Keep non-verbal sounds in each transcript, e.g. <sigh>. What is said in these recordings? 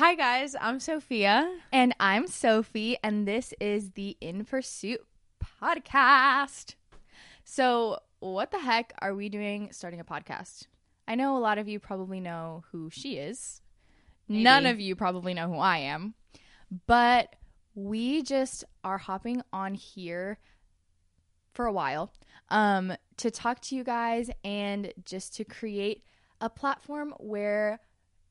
Hi, guys. I'm Sofia. And I'm Sophie, and this is the In Pursuit podcast. So, what the heck are we doing starting a podcast? I know a lot of you probably know who she is. Maybe. None of you probably know who I am. But we just are hopping on here for a while um, to talk to you guys and just to create a platform where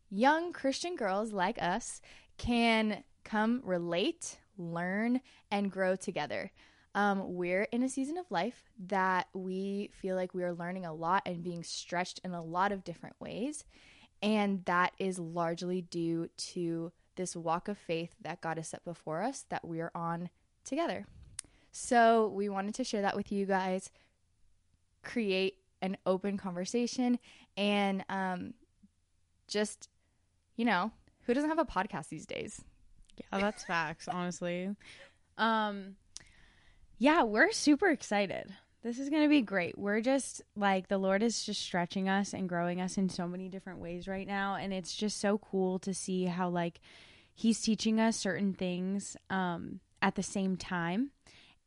young Christian girls like us can come relate, learn, and grow together. Um, we're in a season of life that we feel like we are learning a lot and being stretched in a lot of different ways. And that is largely due to this walk of faith that God has set before us that we are on together. So we wanted to share that with you guys, create an open conversation, and um, just, you know, who doesn't have a podcast these days? Yeah, that's facts, honestly. Um yeah, we're super excited. This is going to be great. We're just like the Lord is just stretching us and growing us in so many different ways right now and it's just so cool to see how like he's teaching us certain things um at the same time.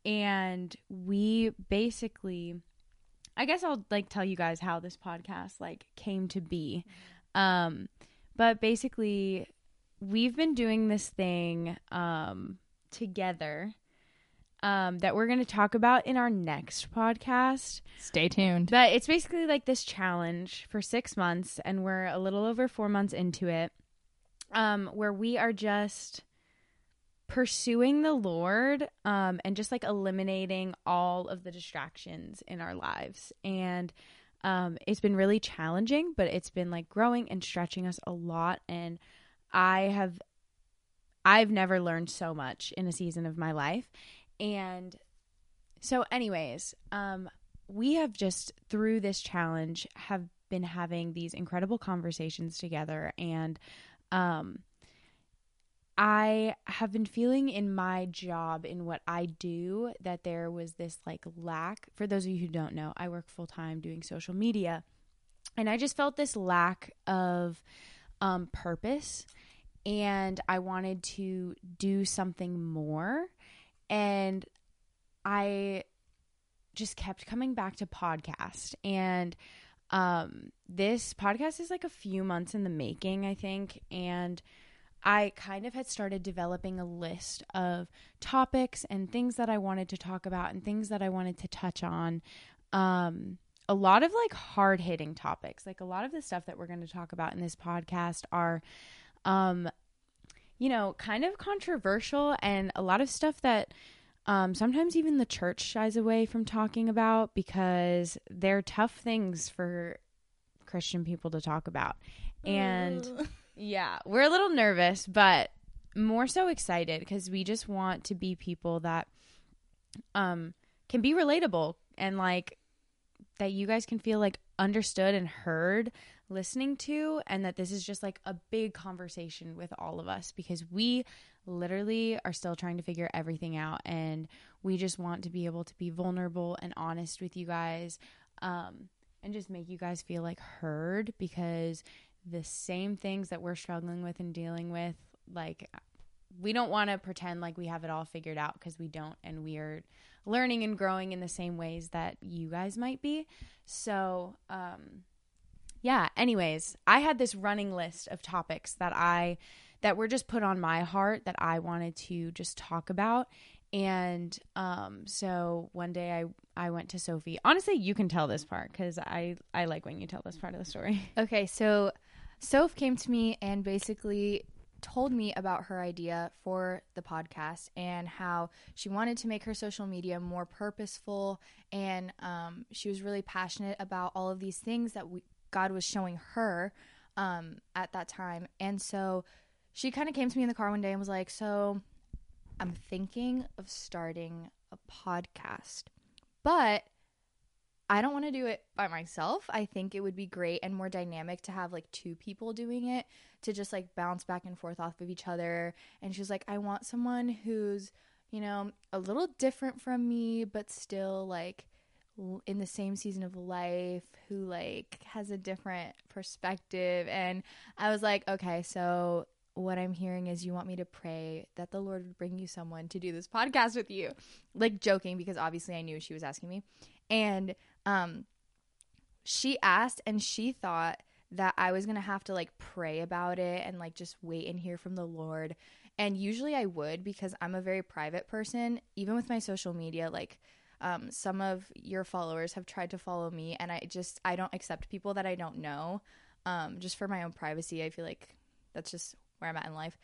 And we basically I guess I'll like tell you guys how this podcast like came to be. Um but basically we've been doing this thing um together um, that we're going to talk about in our next podcast. Stay tuned. But it's basically like this challenge for six months, and we're a little over four months into it, um, where we are just pursuing the Lord um, and just like eliminating all of the distractions in our lives. And um, it's been really challenging, but it's been like growing and stretching us a lot. And I have, I've never learned so much in a season of my life. And so, anyways, um, we have just through this challenge have been having these incredible conversations together, and um, I have been feeling in my job in what I do that there was this like lack. For those of you who don't know, I work full time doing social media, and I just felt this lack of um, purpose, and I wanted to do something more and I just kept coming back to podcast and um this podcast is like a few months in the making I think and I kind of had started developing a list of topics and things that I wanted to talk about and things that I wanted to touch on. Um a lot of like hard hitting topics. Like a lot of the stuff that we're going to talk about in this podcast are um you know, kind of controversial and a lot of stuff that um, sometimes even the church shies away from talking about because they're tough things for Christian people to talk about. And <laughs> yeah, we're a little nervous, but more so excited because we just want to be people that um can be relatable and like that you guys can feel like understood and heard listening to and that this is just like a big conversation with all of us because we literally are still trying to figure everything out and we just want to be able to be vulnerable and honest with you guys um, and just make you guys feel like heard because the same things that we're struggling with and dealing with like we don't want to pretend like we have it all figured out because we don't and we are learning and growing in the same ways that you guys might be so um yeah, anyways, I had this running list of topics that I that were just put on my heart that I wanted to just talk about. And um so one day I I went to Sophie. Honestly, you can tell this part cuz I I like when you tell this part of the story. Okay, so Soph came to me and basically told me about her idea for the podcast and how she wanted to make her social media more purposeful and um, she was really passionate about all of these things that we, God was showing her um, at that time. And so she kind of came to me in the car one day and was like, So I'm thinking of starting a podcast, but I don't want to do it by myself. I think it would be great and more dynamic to have like two people doing it to just like bounce back and forth off of each other. And she was like, I want someone who's, you know, a little different from me, but still like in the same season of life who like has a different perspective and I was like okay so what I'm hearing is you want me to pray that the Lord would bring you someone to do this podcast with you. Like joking because obviously I knew she was asking me. And um she asked and she thought that I was going to have to like pray about it and like just wait and hear from the Lord. And usually I would because I'm a very private person, even with my social media like um, some of your followers have tried to follow me and I just I don't accept people that I don't know um, just for my own privacy. I feel like that's just where I'm at in life.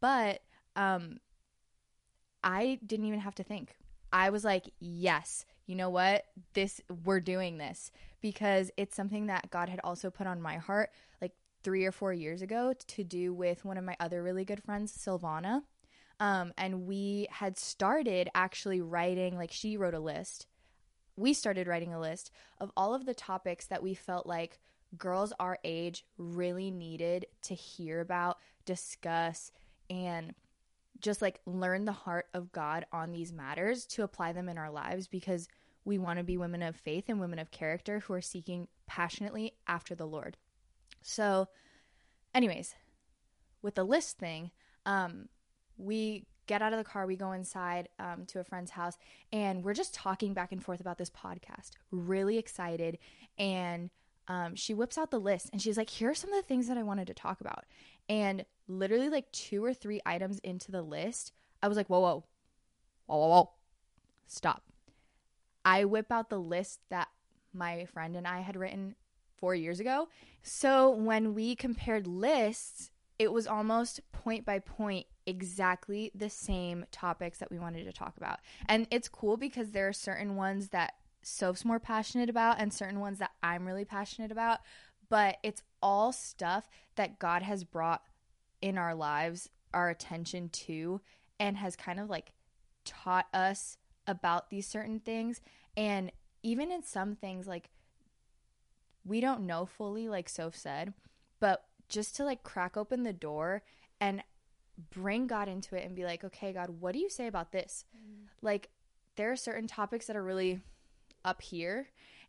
But um, I didn't even have to think. I was like, yes, you know what? This, we're doing this because it's something that God had also put on my heart like three or four years ago to do with one of my other really good friends, Silvana. Um, and we had started actually writing, like, she wrote a list. We started writing a list of all of the topics that we felt like girls our age really needed to hear about, discuss, and just like learn the heart of God on these matters to apply them in our lives because we want to be women of faith and women of character who are seeking passionately after the Lord. So, anyways, with the list thing, um, we get out of the car, we go inside um, to a friend's house, and we're just talking back and forth about this podcast. Really excited. And um, she whips out the list and she's like, Here are some of the things that I wanted to talk about. And literally, like two or three items into the list, I was like, Whoa, whoa, whoa, whoa, whoa, stop. I whip out the list that my friend and I had written four years ago. So when we compared lists, it was almost point by point exactly the same topics that we wanted to talk about. And it's cool because there are certain ones that Soph's more passionate about and certain ones that I'm really passionate about. But it's all stuff that God has brought in our lives, our attention to, and has kind of like taught us about these certain things. And even in some things, like we don't know fully, like Soph said, but just to like crack open the door and bring God into it and be like, okay, God, what do you say about this? Mm. Like, there are certain topics that are really up here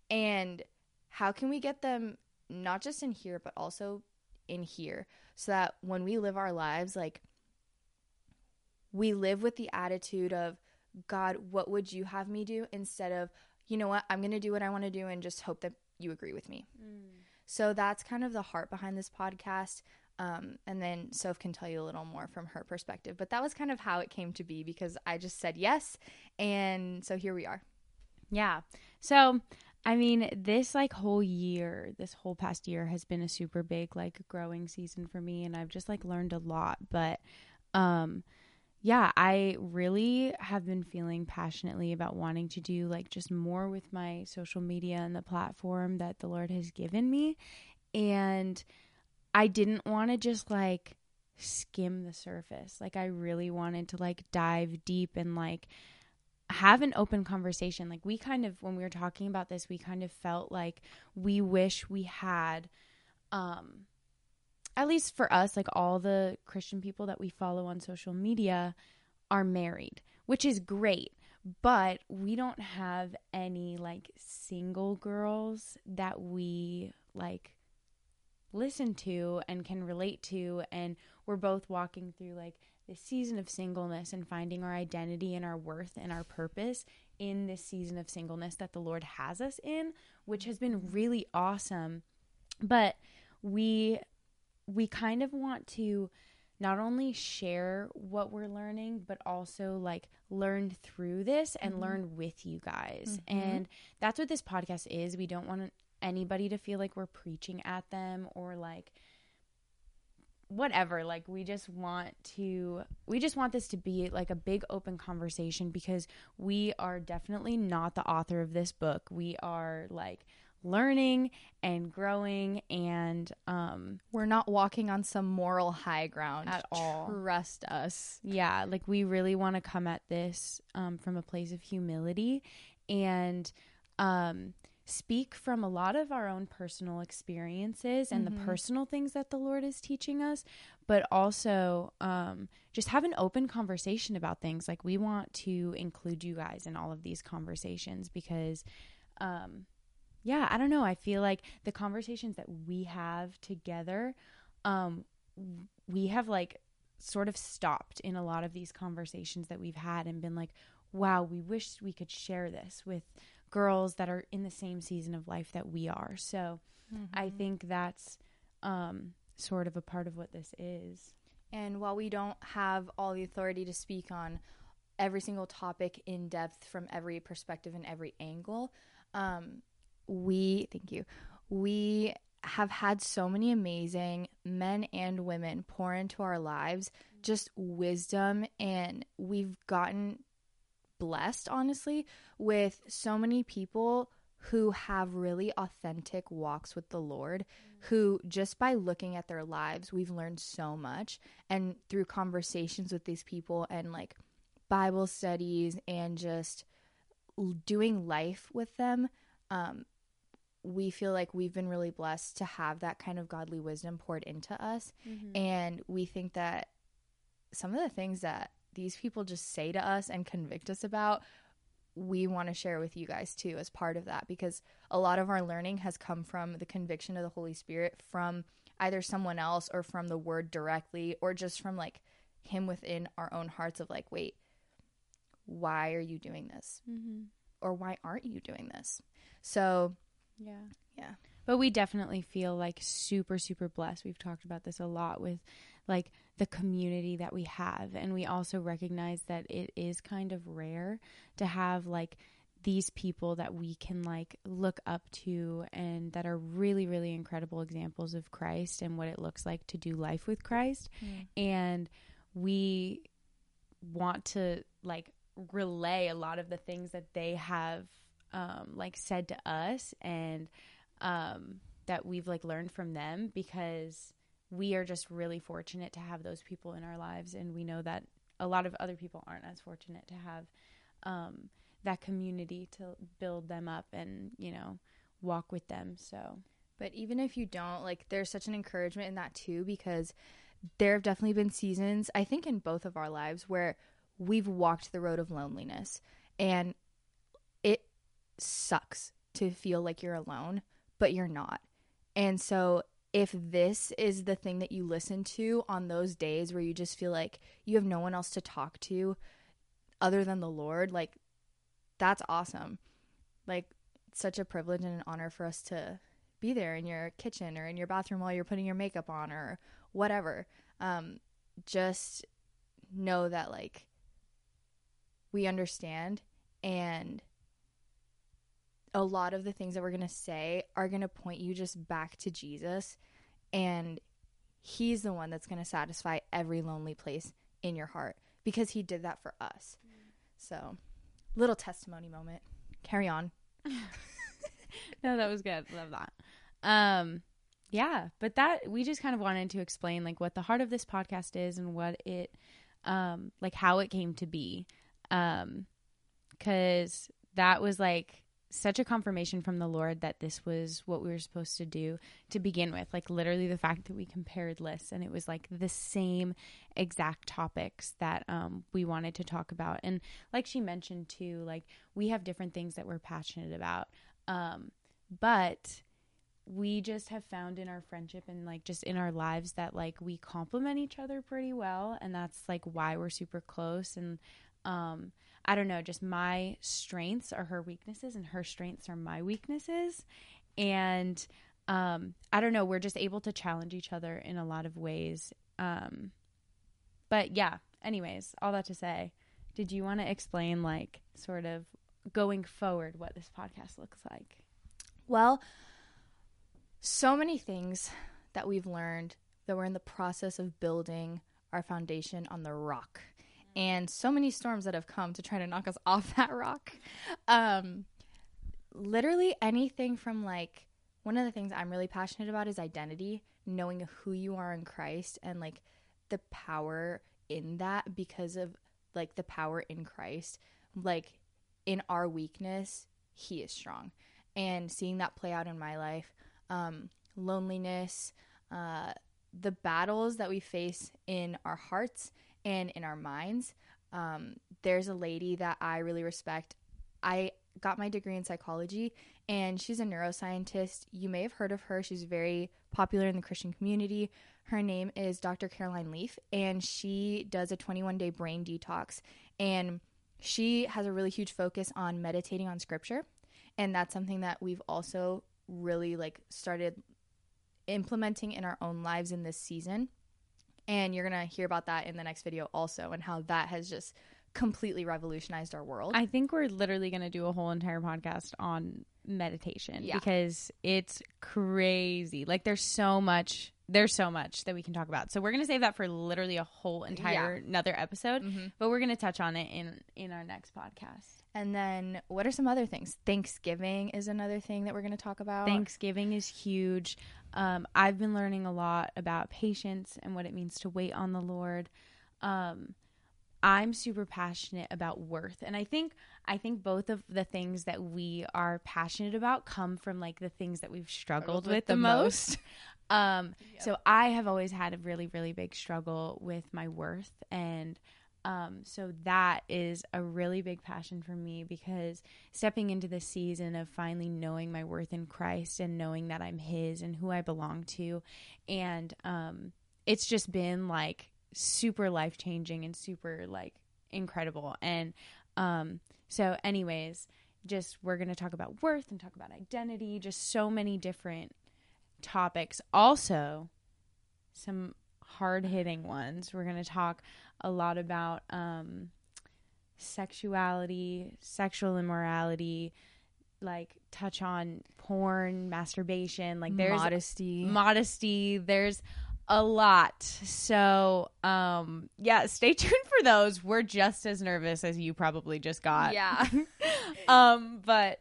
and how can we get them not just in here but also in here so that when we live our lives like we live with the attitude of god what would you have me do instead of you know what i'm going to do what i want to do and just hope that you agree with me mm. so that's kind of the heart behind this podcast um, and then Soph can tell you a little more from her perspective. But that was kind of how it came to be because I just said yes. And so here we are. Yeah. So, I mean, this like whole year, this whole past year has been a super big like growing season for me and I've just like learned a lot, but um yeah, I really have been feeling passionately about wanting to do like just more with my social media and the platform that the Lord has given me. And I didn't want to just like skim the surface. Like I really wanted to like dive deep and like have an open conversation. Like we kind of when we were talking about this, we kind of felt like we wish we had um at least for us, like all the Christian people that we follow on social media are married, which is great. But we don't have any like single girls that we like listen to and can relate to and we're both walking through like this season of singleness and finding our identity and our worth and our purpose in this season of singleness that the Lord has us in, which has been really awesome. But we we kind of want to not only share what we're learning but also like learn through this and mm-hmm. learn with you guys. Mm-hmm. And that's what this podcast is. We don't want anybody to feel like we're preaching at them or like whatever like we just want to we just want this to be like a big open conversation because we are definitely not the author of this book. We are like learning and growing and um we're not walking on some moral high ground. At all. Trust us. Yeah like we really want to come at this um from a place of humility and um speak from a lot of our own personal experiences and mm-hmm. the personal things that the Lord is teaching us, but also um, just have an open conversation about things. Like, we want to include you guys in all of these conversations because, um, yeah, I don't know. I feel like the conversations that we have together, um, we have like sort of stopped in a lot of these conversations that we've had and been like, wow, we wish we could share this with girls that are in the same season of life that we are. So mm-hmm. I think that's um, sort of a part of what this is. And while we don't have all the authority to speak on every single topic in depth from every perspective and every angle, um, we, thank you, we have had so many amazing men and women pour into our lives just wisdom and we've gotten blessed honestly with so many people who have really authentic walks with the Lord, mm-hmm. who just by looking at their lives, we've learned so much. And through conversations with these people and like Bible studies and just doing life with them, um, we feel like we've been really blessed to have that kind of godly wisdom poured into us. Mm-hmm. And we think that some of the things that these people just say to us and convict us about, we want to share with you guys too as part of that because a lot of our learning has come from the conviction of the Holy Spirit from either someone else or from the word directly or just from like him within our own hearts of like, wait, why are you doing this? Mm-hmm. Or why aren't you doing this? So yeah. Yeah. But we definitely feel like super, super blessed. We've talked about this a lot with like the community that we have. And we also recognize that it is kind of rare to have like these people that we can like look up to and that are really, really incredible examples of Christ and what it looks like to do life with Christ. Mm. And we want to like relay a lot of the things that they have um, like said to us and um, that we've like learned from them because we are just really fortunate to have those people in our lives and we know that a lot of other people aren't as fortunate to have um, that community to build them up and you know walk with them so but even if you don't like there's such an encouragement in that too because there have definitely been seasons i think in both of our lives where we've walked the road of loneliness and it sucks to feel like you're alone, but you're not. And so if this is the thing that you listen to on those days where you just feel like you have no one else to talk to other than the Lord, like that's awesome. Like such a privilege and an honor for us to be there in your kitchen or in your bathroom while you're putting your makeup on or whatever. Um, just know that like we understand and a lot of the things that we're going to say are going to point you just back to Jesus and he's the one that's going to satisfy every lonely place in your heart because he did that for us. Mm. So, little testimony moment. Carry on. <laughs> no, that was good. Love that. Um yeah, but that we just kind of wanted to explain like what the heart of this podcast is and what it um like how it came to be. Um cuz that was like such a confirmation from the Lord that this was what we were supposed to do to begin with. Like, literally, the fact that we compared lists and it was like the same exact topics that um, we wanted to talk about. And, like she mentioned too, like, we have different things that we're passionate about. Um, but we just have found in our friendship and like just in our lives that like we complement each other pretty well and that's like why we're super close and um I don't know, just my strengths are her weaknesses and her strengths are my weaknesses. And um, I don't know, we're just able to challenge each other in a lot of ways. Um, but yeah, anyways, all that to say, did you want to explain, like, sort of going forward, what this podcast looks like? Well, so many things that we've learned that we're in the process of building our foundation on the rock and so many storms that have come to try to knock us <laughs> off that rock. Um, literally anything from like one of the things I'm really passionate about is identity, knowing who you are in Christ and like the power in that because of like the power in Christ. Like in our weakness, he is strong. And seeing that play out in my life, um, loneliness, uh, the battles that we face in our hearts and in our minds. Um, there's a lady that I really respect. I got my degree in psychology and she's a neuroscientist. You may have heard of her. She's very popular in the Christian community. Her name is Dr. Caroline Leaf, and she does a 21 day brain detox. And she has a really huge focus on meditating on scripture. And that's something that we've also really like started implementing in our own lives in this season. And you're going to hear about that in the next video also, and how that has just completely revolutionized our world. I think we're literally going to do a whole entire podcast on meditation Yeah. because it's crazy. Like there's so much there's so much that we can talk about. So we're going to save that for literally a whole entire another episode, Mhm. but we're going to touch on it in in our next podcast. And then what are some other things? Thanksgiving is another thing that we're going to talk about. Thanksgiving is huge. Um, I've been learning a lot about patience and what it means to wait on the Lord. Um, I'm super passionate about worth, and I think I think both of the things that we are passionate about come from like the things that we've struggled, Struggled with with, the the most. <laughs> um, so I have always had a really really big struggle with my worth and. Um, so that is a really big passion for me because stepping into this season of finally knowing my worth in Christ and knowing that I'm His and who I belong to, and um, it's just been like super life changing and super like incredible. And um, so, anyways, just we're gonna talk about worth and talk about identity, just so many different topics. Also, some hard hitting ones. We're gonna talk a lot about um, sexuality, sexual immorality, like touch on porn, masturbation, like there's modesty. modesty, there's a lot. So, um yeah, stay tuned for those. We're just as nervous as you probably just got. yeah. <laughs> Um but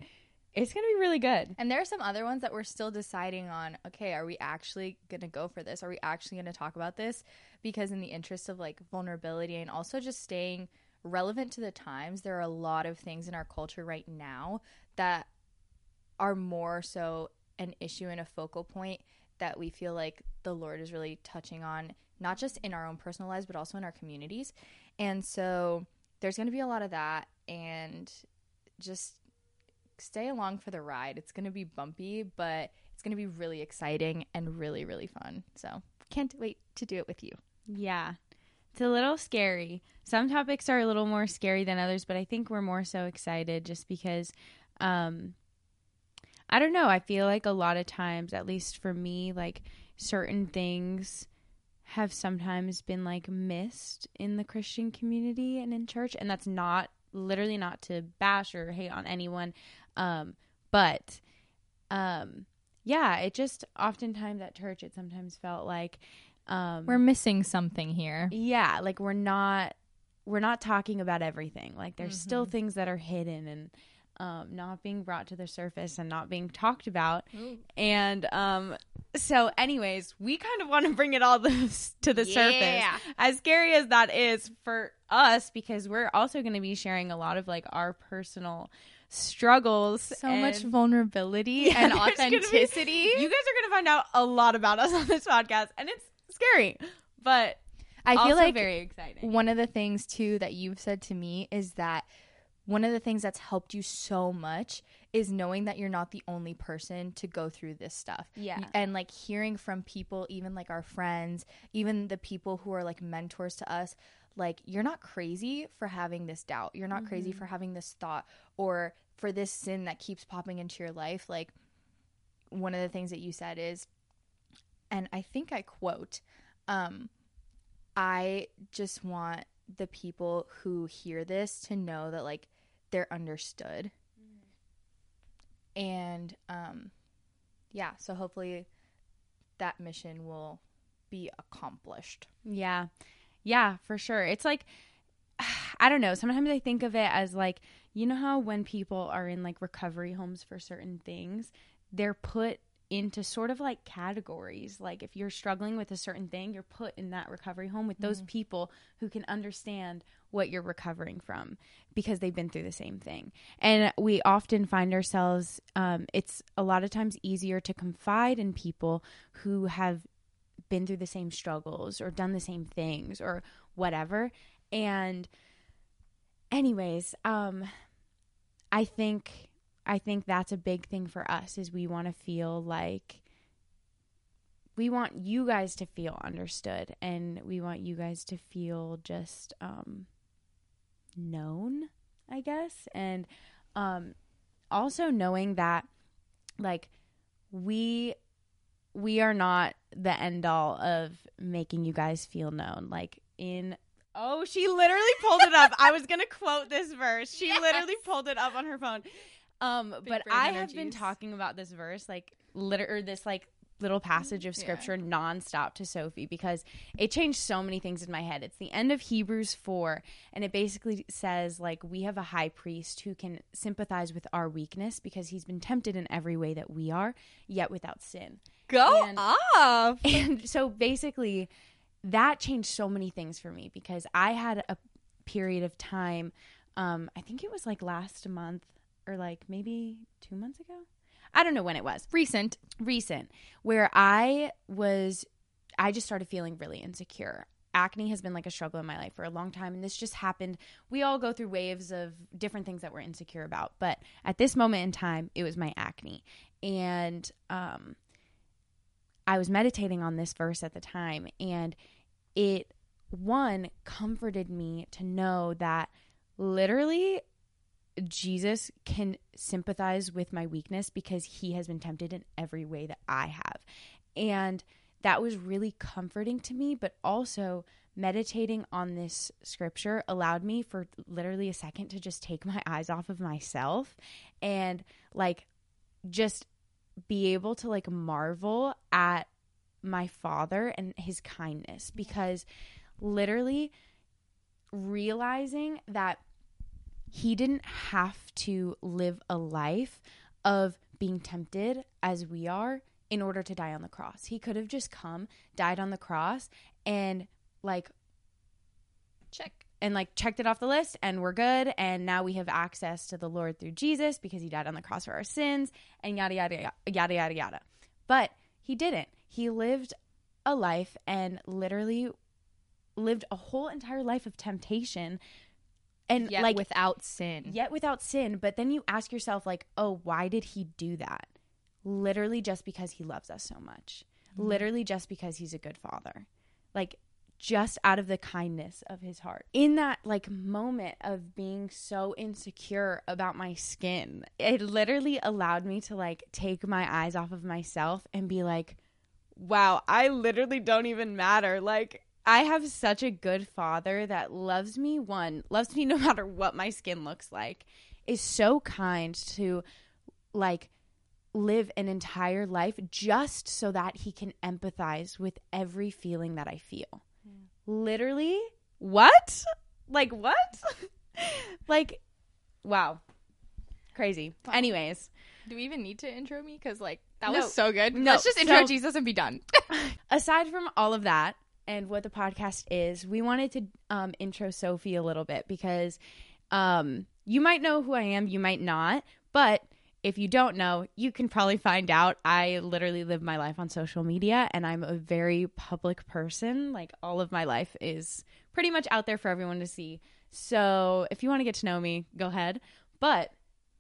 it's going to be really good. and there are some other ones that we're still deciding on. Okay, are we actually going to go for this? Are we actually going to talk about this? Because in the interest of like vulnerability and also just staying relevant to the times, there are a lot of things in our culture right now that are more so an issue and a focal point that we feel like the Lord is really touching on, not just in our own personal lives, but also in our communities. And so there's going to be a lot of that. And just stay along for the ride. It's going to be bumpy, but it's going to be really exciting and really, really fun. So can't wait to do it with you. Yeah. It's a little scary. Some topics are a little more scary than others, but I think we're more so excited just because um I don't know, I feel like a lot of times, at least for me, like certain things have sometimes been like missed in the Christian community and in church, and that's not literally not to bash or hate on anyone um but um yeah, it just oftentimes at church it sometimes felt like um We're missing something here. yeah like we're not we're not talking about everything. Like there's still Mhm. things that are hidden and um, not being brought to the surface and not being talked about. And um so anyways we kind of want to bring it all this <laughs> to the surface. As scary as that is for us because we're also going to be sharing a lot of like our personal struggles So much vulnerability Yeah, and <laughs> gonna be- authenticity. you guys are going to find out a lot about us <laughs> on this podcast and it's scary but I feel like very exciting one of the things too that you've said to me is that one of the things that's helped you so much is knowing that you're not the only person to go through this stuff. Yeah. And like hearing from people, even like our friends, even the people who are like mentors to us, like you're not crazy for having this doubt. You're not crazy mm-hmm. for having this thought or for this sin that keeps popping into your life. Like one of the things that you said is, and I think I quote, um, I just want the people who hear this to know that like they're understood. And um yeah, so hopefully that mission will be accomplished. Yeah. Yeah, for sure. It's like I don't know. Sometimes I think of it as like, you know how when people are in like recovery homes for certain things, they're put into sort of like categories. Like if you're struggling with a certain thing, you're put in that recovery home with those people who can understand what you're recovering from because they've been through the same thing. And we often find ourselves, um, it's a lot of times easier to confide in people who have been through the same struggles or done the same things or whatever. And anyways, um I think I think that's a big thing for us is we want to feel like we want you guys to feel understood and we want you guys to feel just um known, I guess. And um also knowing that like we we are not the end all of making you guys feel known. Like in Oh, she literally pulled it up. I was gonna quote this verse. She Yes. literally pulled it up on her phone. Um, Big but I have been talking about this verse, like liter or this like little passage of Yeah. scripture nonstop to Sophie because it changed so many things in my head. It's the end of Hebrews 4 and it basically says like we have a high priest who can sympathize with our weakness because he's been tempted in every way that we are, yet without sin. Go And- off. <laughs> And so basically, that changed so many things for me because I had a period of time. Um, I think it was like last month or like maybe two months ago. I don't know when it was Recent. recent where I was, I just started feeling really insecure. Acne has been like a struggle in my life for a long time. And this just happened. We all go through waves of different things that we're insecure about. But at this moment in time, it was my acne. And um, I was meditating on this verse at the time. And it, one, comforted me to know that literally Jesus can sympathize with my weakness because he has been tempted in every way that I have. And that was really comforting to me, but also meditating on this scripture allowed me for literally a second to just take my eyes off of myself and like just be able to like marvel at my father and his kindness because literally realizing that he didn't have to live a life of being tempted as we are in order to die on the cross. He could have just come, died on the cross, and like Check. and like checked it off the list and we're good and now we have access to the Lord through Jesus because he died on the cross for our sins and yada yada yada yada yada. But he didn't. He lived a life and literally lived a whole entire life of temptation and Yet like without sin. yet without sin. But then you ask yourself like oh why did he do that? Literally just because he loves us so much. Mm-hmm. Literally just because he's a good father. Like just out of the kindness of his heart. In that like moment of being so insecure about my skin it literally allowed me to like take my eyes off of myself and be like wow i literally don't even matter like I have such a good father that loves me, one, loves me <laughs> no matter what my skin looks like, is so kind to like live an entire life just so that he can empathize with every feeling that I feel. Literally, what? Like, what? <laughs> like, wow. Crazy. Wow. Anyways, Do we even need to intro me? Because like that No. was so good. No. Let's just intro So- Jesus and be done. <laughs> <laughs> aside from all of that and what the podcast is, we wanted to um, intro Sophie a little bit because um, you might know who I am, you might not, but if you don't know, you can probably find out. I literally live my life on social media and I'm a very public person. Like all of my life is pretty much out there for everyone to see. So if you want to get to know me, go ahead. But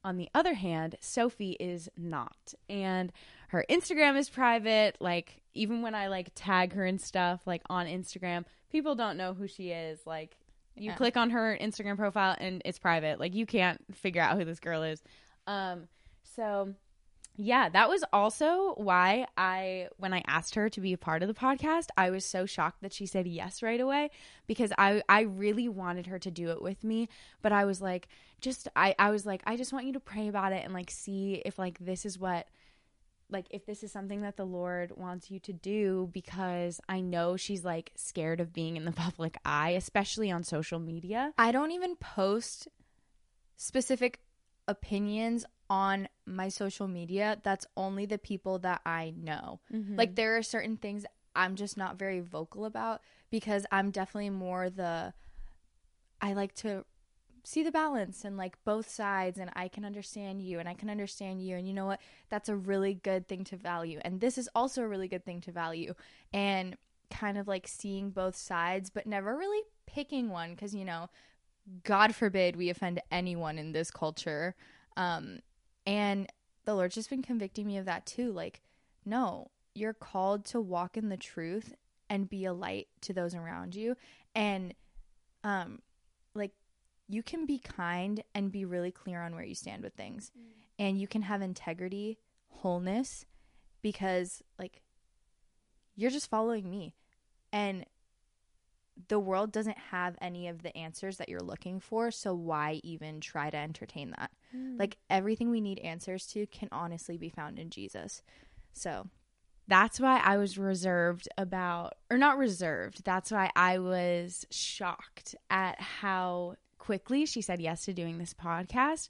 on the other hand, Sophie is not. And her Instagram is private. Like even when I like tag her and stuff like on Instagram, people don't know who she is. Like you Yeah. click on her Instagram profile and it's private. Like you can't figure out who this girl is. Um so yeah, that was also why I when I asked her to be a part of the podcast, I was so shocked that she said yes right away because I I really wanted her to do it with me, but I was like just I I was like I just want you to pray about it and like see if like this is what like if this is something that the Lord wants you to do because I know she's like scared of being in the <laughs> public eye, especially on social media. I don't even post specific opinions on my social media. That's only the people that I know. Mm-hmm. Like there are certain things I'm just not very vocal about because I'm definitely more the I like to see the balance and like both sides and I can understand you and I can understand you and you know what? That's a really good thing to value and this is also a really good thing to value and kind of like seeing both sides but never really picking one cuz you know god forbid we offend anyone in this culture um and the lord's just been convicting me of that too like no you're called to walk in the truth and be a light to those around you and um like you can be kind and be really clear on where you stand with things mm. and you can have integrity wholeness because like you're just following me and the world doesn't have any of the answers that you're looking for so why even try to entertain that mm. like everything we need answers to can honestly be found in jesus so that's why I was reserved about, or not reserved, that's why I was shocked at how quickly she said yes to doing this podcast.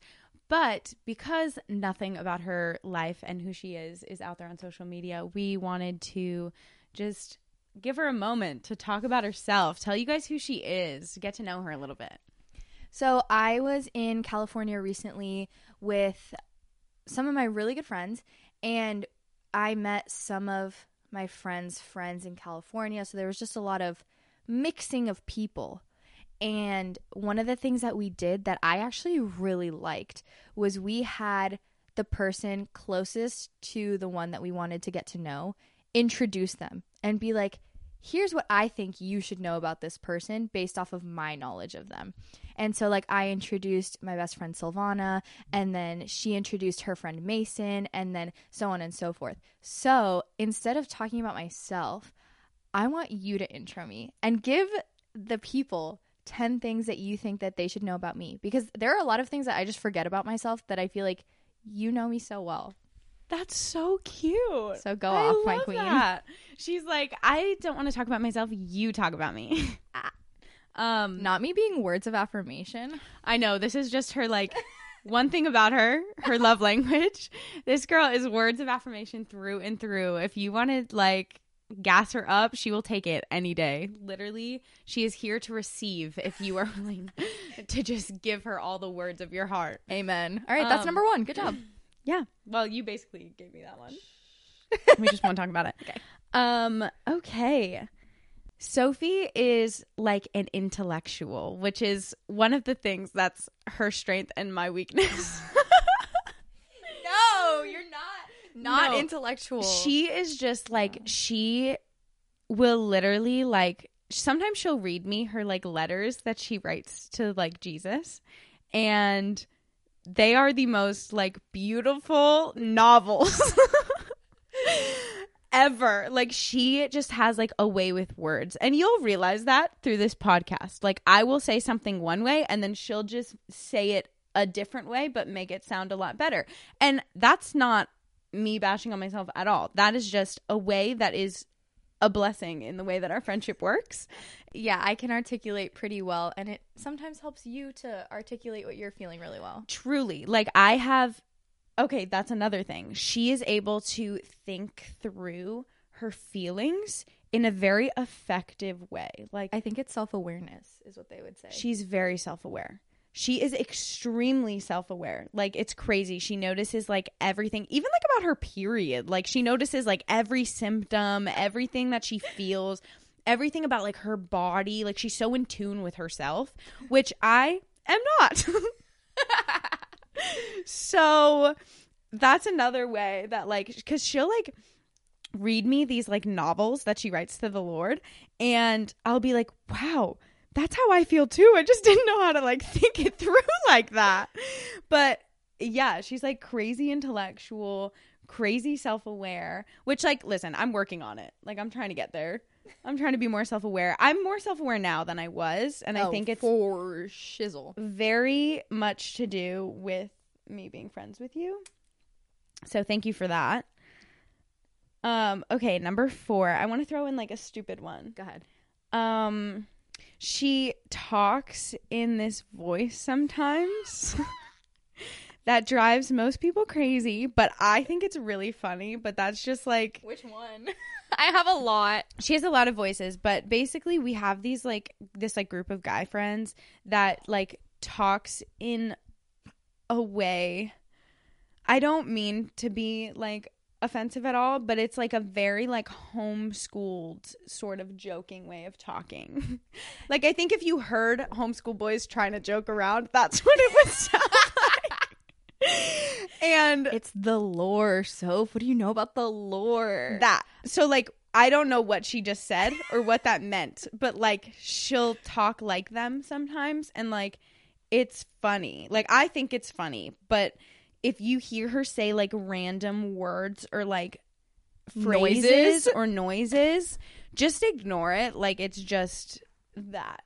But because nothing about her life and who she is is out there on social media, we wanted to just give her a moment to talk about herself, tell you guys who she is, get to know her a little bit. So, I was in California recently with some of my really good friends, and I met some of my friends' friends in California. So, there was just a lot of mixing of people. And one of the things that we did that I actually really liked was we had the person closest to the one that we wanted to get to know introduce them and be like, here's what I think you should know about this person based off of my knowledge of them. And so, like, I introduced my best friend Silvana, and then she introduced her friend Mason, and then so on and so forth. So, instead of talking about myself, I want you to intro me and give the people 10 things that you think that they should know about me because there are a lot of things that I just forget about myself that I feel like you know me so well. That's so cute. So go I off, my queen. That. She's like, I don't want to talk about myself. You talk about me. <laughs> um, not me being words of affirmation. I know this is just her like one thing about her, her love language. This girl is words of affirmation through and through. If you wanted like gas her up, she will take it any day. Literally, she is here to receive if you are <laughs> willing to just give her all the words of your heart. Amen. All right, that's um, number one. Good job. <clears throat> Yeah. Well, you basically gave me that one. <laughs> we just want to talk about it. Okay. Um, okay. Sophie is like an intellectual, which is one of the things that's her strength and my weakness. <laughs> no, you're not not no, intellectual. She is just like she will literally like sometimes she'll read me her like letters that she writes to like Jesus and they are the most like beautiful novels <laughs> ever. Like she just has like a way with words. And you'll realize that through this podcast. Like I will say something one way and then she'll just say it a different way but make it sound a lot better. And that's not me bashing on myself at all. That is just a way that is a blessing in the way that our friendship works. Yeah, I can articulate pretty well, and it sometimes helps you to articulate what you're feeling really well. Truly. Like, I have, okay, that's another thing. She is able to think through her feelings in a very effective way. Like, I think it's self awareness, is what they would say. She's very self aware she is extremely self-aware. Like it's crazy. She notices like everything even like about her period. Like she notices like every symptom everything that she feels everything about like her body. Like she's so in tune with herself which i am not. <laughs> So that's another way that like because she'll like read me these like novels that she writes to the lord and i'll be like wow that's how I feel too. I just <laughs> didn't know how to like think it through <laughs> like that. But yeah, she's like crazy intellectual, crazy self aware, which, like, listen, I'm working on it. Like, I'm trying to get there. I'm trying to be more self aware. I'm more self aware now than I was. And oh, I think it's for shizzle. Very much to do with me being friends with you. So thank you for that. Um, okay, number four. I want to throw in like a stupid one. Go ahead. Um she talks in this voice sometimes <laughs> that drives most people crazy, but I think it's really funny. But that's just like. Which one? <laughs> I have a lot. She has a lot of voices, but basically, we have these like this like group of guy friends that like talks in a way. I don't mean to be like offensive at all, but it's like a very like homeschooled sort of joking way of talking. <laughs> like I think if you heard homeschool boys trying to joke around, that's <laughs> what it would sound like. <laughs> and It's the lore, Soph. What do you know about the lore? that. So like I don't know what she just said or what that meant, but like she'll talk like them sometimes and like it's funny. Like I think it's funny, but if you hear her say like random words or like phrases Noises? or noises, just ignore it. Like it's just that.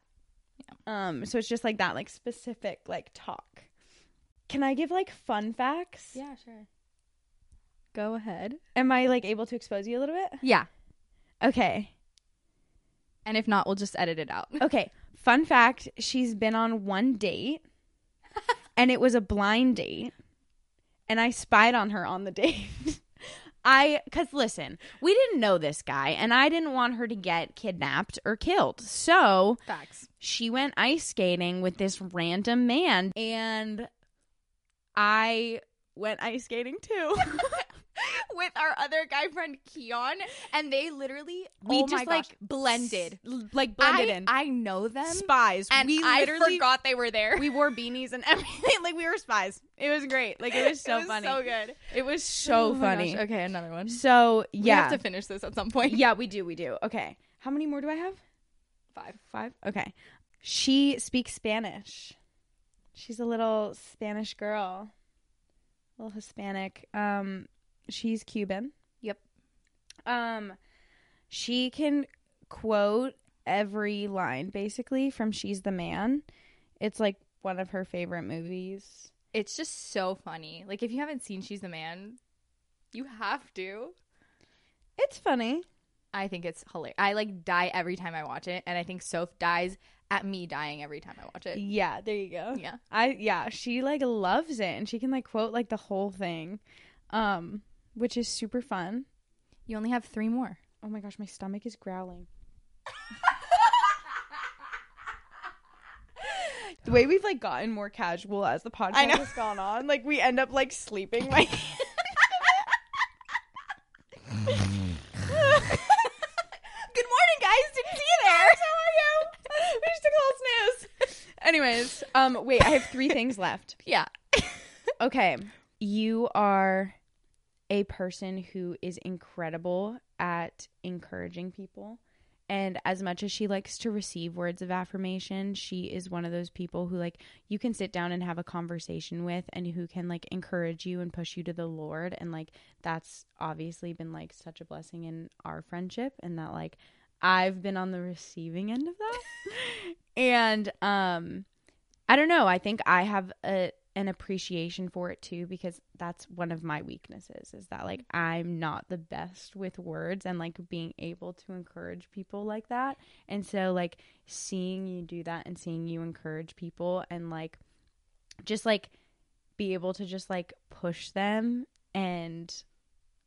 Um so it's just like that like specific like talk. Can I give like fun facts? yeah, sure. Go ahead. Am I like able to expose you a little bit? Yeah. Okay. And if not, we'll just edit it out. Okay. Fun fact she's been on one date <laughs> and it was a blind date. And I spied on her on the <laughs> date. I, because listen, we didn't know this guy and I didn't want her to get kidnapped or killed. So Facts. she went ice skating with this random man and I went ice skating too. <laughs> <laughs> <laughs> With our other guy friend Keon, and they literally We oh just, gosh, like, blended. Like blended I, in. I know them, spies. and we I literally forgot they were there. we wore beanies and <laughs> everything. Like we were spies. It was great. Like it was <laughs> so it was funny. so good. It was so Oh funny. gosh. Okay, another one. So We yeah, have to finish this at some point. yeah, we do, we do. Okay, how many more do I have? Five. Five. Okay. She speaks Spanish. She's a little Spanish girl, a little Hispanic. Um, she's Cuban. Yep. Um, she can quote every line basically from "She's the Man." It's like one of her favorite movies. It's just so funny. Like if you haven't seen She's the Man, you have to. It's funny. I think it's hilarious. I like die every time I watch it, and I think Soph dies at me dying every time I watch it. Yeah, there you go. Yeah. I yeah, she like loves it and she can like quote like the whole thing. Um which is super fun. You only have three more. Oh my gosh, my stomach is growling. <laughs> the way we've like gotten more casual as the podcast has gone on, like we end up like sleeping like <laughs> <laughs> Good morning, guys. Didn't see you there. How are you? We just took a little snooze. Anyways, um wait, I have three things left. Yeah. Okay. You are a person who is incredible at encouraging people. And as much as she likes to receive words of affirmation, she is one of those people who like you can sit down and have a conversation with and who can like encourage you and push you to the Lord and like that's obviously been like such a blessing in our friendship and that like I've been on the receiving end of that. <laughs> and um I don't know. I think I have a an appreciation for it too because that's one of my weaknesses is that like I'm not the best with words and like being able to encourage people like that. And so like seeing you do that and seeing you encourage people and like just like be able to just like push them and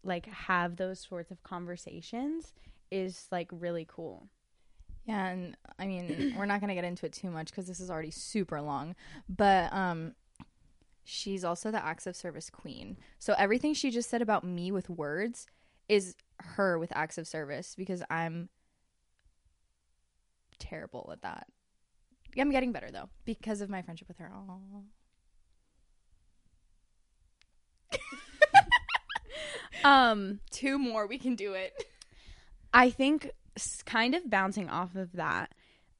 like have those sorts of conversations is like really cool. Yeah, and I mean, we're not going to get into it too much because this is already super long. But um, she's also the acts of service queen. So everything she just said about me with words is her with acts of service because I'm terrible at that. I'm getting better though because of my friendship with her. <laughs> Um Two more, we can do it. I think kind of bouncing off of that.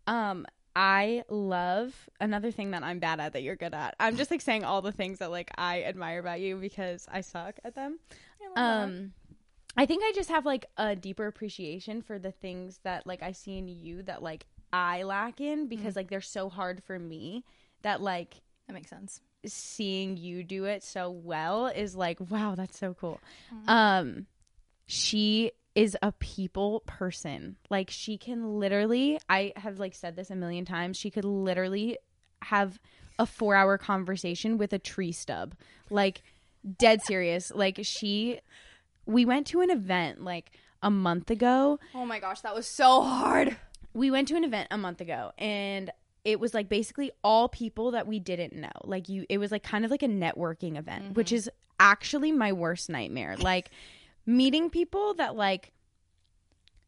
Um I love another thing that I'm bad at that you're good at. I'm just like saying all the things that like I admire about you because I suck at them. I Um I think I just have like a deeper appreciation for the things that like I see in you that like I lack in because like they're so hard for me that like that makes sense. seeing you do it so well is like wow that's so cool um she is a people person. Like she can literally i have like said this a million times she could literally have a 4 hour conversation with a tree stub. Like dead serious. Like she we went to an event like a month ago. Oh my gosh, that was so hard. we went to an event a month ago and it was like basically all people that we didn't know. Like you it was like kind of like a networking event which mm-hmm. is actually my worst nightmare. Like meeting people that like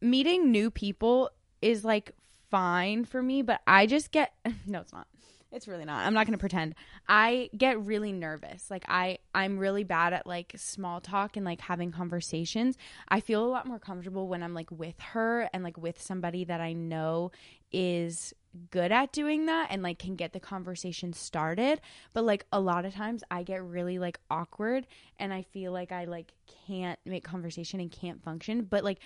meeting new people is like fine for me but i just get <laughs> no it's not It's really not. I'm not going to pretend. I get really nervous. Like I I'm really bad at like small talk and like having conversations. I feel a lot more comfortable when I'm like with her and like with somebody that I know is good at doing that and like can get the conversation started. But like a lot of times I get really like awkward and I feel like I like can't make conversation and can't function. But like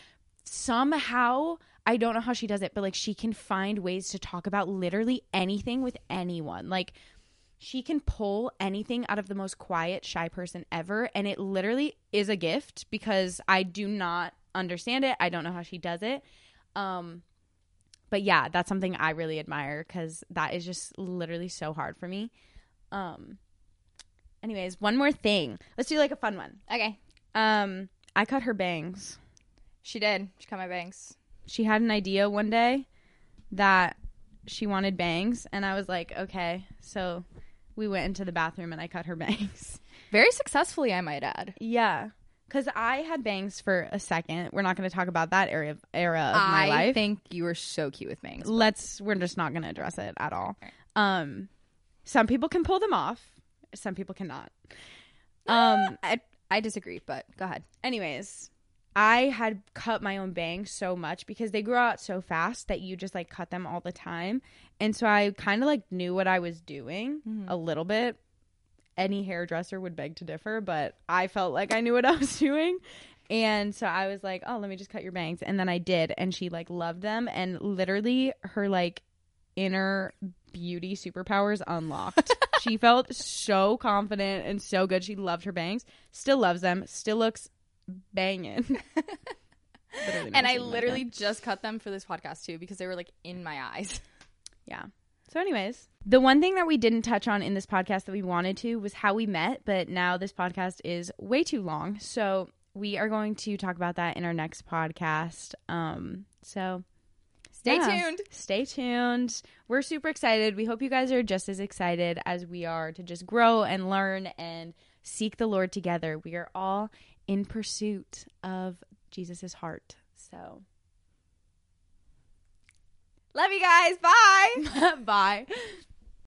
somehow I don't know how she does it, but like she can find ways to talk about literally anything with anyone. Like she can pull anything out of the most quiet, shy person ever. And it literally is a gift because I do not understand it. I don't know how she does it. Um, but yeah, that's something I really admire because that is just literally so hard for me. Um, anyways, one more thing. Let's do like a fun one. Okay. Um, I cut her bangs. She did. She cut my bangs. She had an idea one day that she wanted bangs, and I was like, okay. So we went into the bathroom and I cut her <laughs> bangs. Very successfully, I might add. yeah. Cause I had bangs for a second. We're not going to talk about that area of, era of my life. I think you were so cute with bangs. let's we're just not going to address it at all um some people can pull them off some people cannot um I, I disagree, but go ahead. anyways i had cut my own bangs so much because they grew out so fast that you just like cut them all the time. And so i kind of like knew what i was doing mm-hmm. a little bit. Any hairdresser would beg to differ but i felt like i knew what i was <laughs> doing. And so i was like oh let me just cut your bangs and then i did and she like loved them. And literally her like inner beauty superpowers unlocked. <laughs> She felt so confident and so good. She loved her bangs still loves them still looks banging <laughs> And I literally again. just cut them for this podcast too because they were like in my eyes. <laughs> Yeah. So, anyways, the one thing that we didn't touch on in this podcast that we wanted to was how we met, but now this podcast is way too long. So, we are going to talk about that in our next podcast. Um, so Stay Yeah. tuned. Stay tuned. We're super excited. We hope you guys are just as excited as we are to just grow and learn and seek the Lord together. We are all in pursuit of Jesus' heart. So, Love you guys. Bye. <laughs> bye. <laughs>